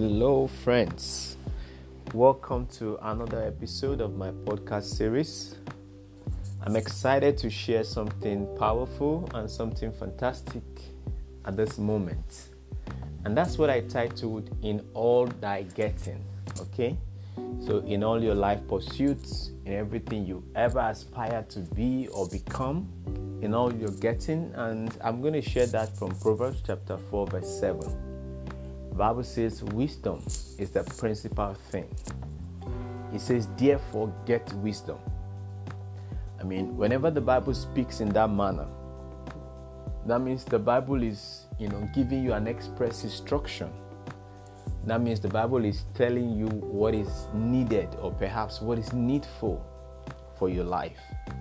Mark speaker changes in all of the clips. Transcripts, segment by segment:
Speaker 1: Hello, friends. Welcome to another episode of my podcast series. I'm excited to share something powerful and something fantastic at this moment. And that's what I titled In All Thy Getting. Okay? So, in all your life pursuits, in everything you ever aspire to be or become, in all you're getting, and I'm going to share that from Proverbs chapter 4, verse 7. Bible says, Wisdom is the principal thing. It says, Therefore, get wisdom. I mean, whenever the Bible speaks in that manner, that means the Bible is, you know, giving you an express instruction. That means the Bible is telling you what is needed or perhaps what is needful for your life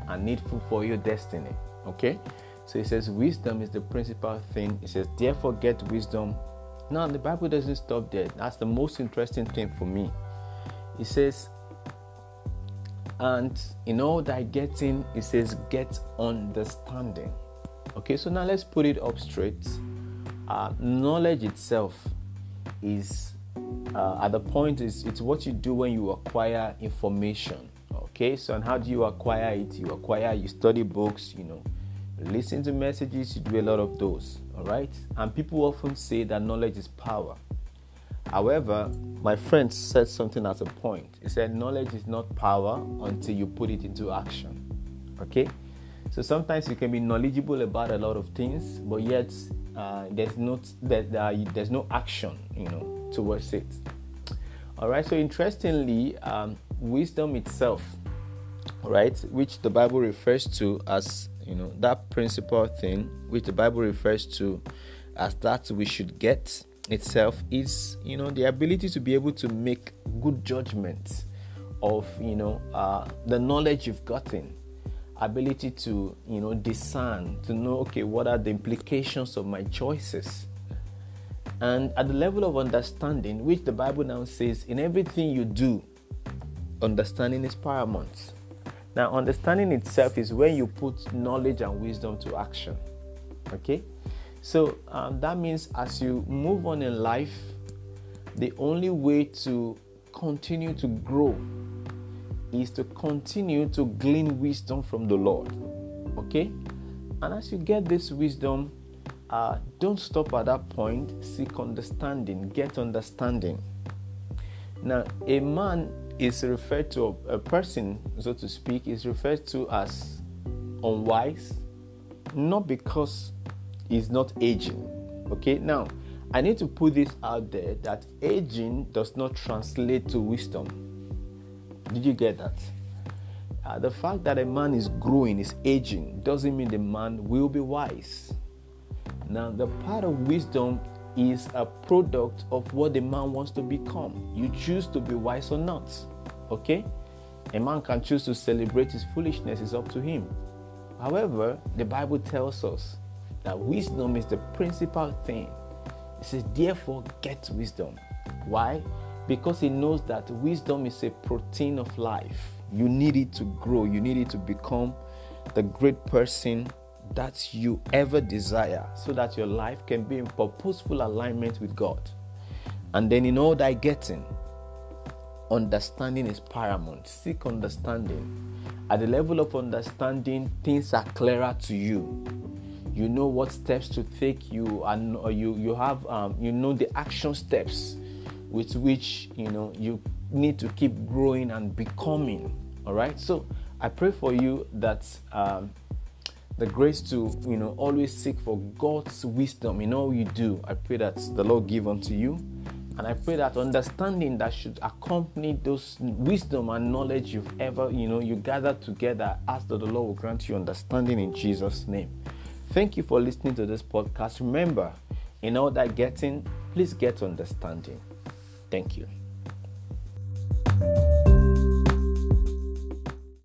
Speaker 1: and needful for your destiny. Okay? So it says wisdom is the principal thing. It says, therefore, get wisdom. Now, the Bible doesn't stop there. That's the most interesting thing for me. It says, and in all that getting, it says, get understanding. Okay, so now let's put it up straight. Uh, knowledge itself is uh, at the point is it's what you do when you acquire information. Okay, so and how do you acquire it? You acquire, you study books, you know, listen to messages, you do a lot of those. All right, and people often say that knowledge is power. However, my friend said something as a point. He said, Knowledge is not power until you put it into action. Okay? So sometimes you can be knowledgeable about a lot of things, but yet uh, there's not that uh, there's no action, you know, towards it. All right. So interestingly, um, wisdom itself, right, which the Bible refers to as you know that principal thing, which the Bible refers to as that we should get itself is you know the ability to be able to make good judgments of you know uh, the knowledge you've gotten. Ability to you know discern to know okay what are the implications of my choices. And at the level of understanding which the bible now says in everything you do understanding is paramount now understanding itself is when you put knowledge and wisdom to action okay so um, that means as you move on in life the only way to continue to grow is to continue to glean wisdom from the Lord. Okay? And as you get this wisdom, uh, don't stop at that point. Seek understanding, get understanding. Now, a man is referred to, a person, so to speak, is referred to as unwise, not because he's not aging. Okay? Now, I need to put this out there that aging does not translate to wisdom. Did you get that? Uh, the fact that a man is growing, is aging, doesn't mean the man will be wise. Now, the part of wisdom is a product of what the man wants to become. You choose to be wise or not. Okay? A man can choose to celebrate his foolishness, it's up to him. However, the Bible tells us that wisdom is the principal thing. It says, therefore, get wisdom. Why? because he knows that wisdom is a protein of life. You need it to grow, you need it to become the great person that you ever desire so that your life can be in purposeful alignment with God. And then, in all that getting, understanding is paramount. Seek understanding. At the level of understanding, things are clearer to you. You know what steps to take. You and you you have um, you know the action steps with which you know you need to keep growing and becoming all right so i pray for you that um, the grace to you know always seek for god's wisdom in all you do. I pray that the lord give unto you and i pray that understanding that should accompany those wisdom and knowledge you've ever you know you gather together ask that the lord will grant you understanding in jesus name. Thank you for listening to this podcast. Remember in all that getting please get understanding. Thank you.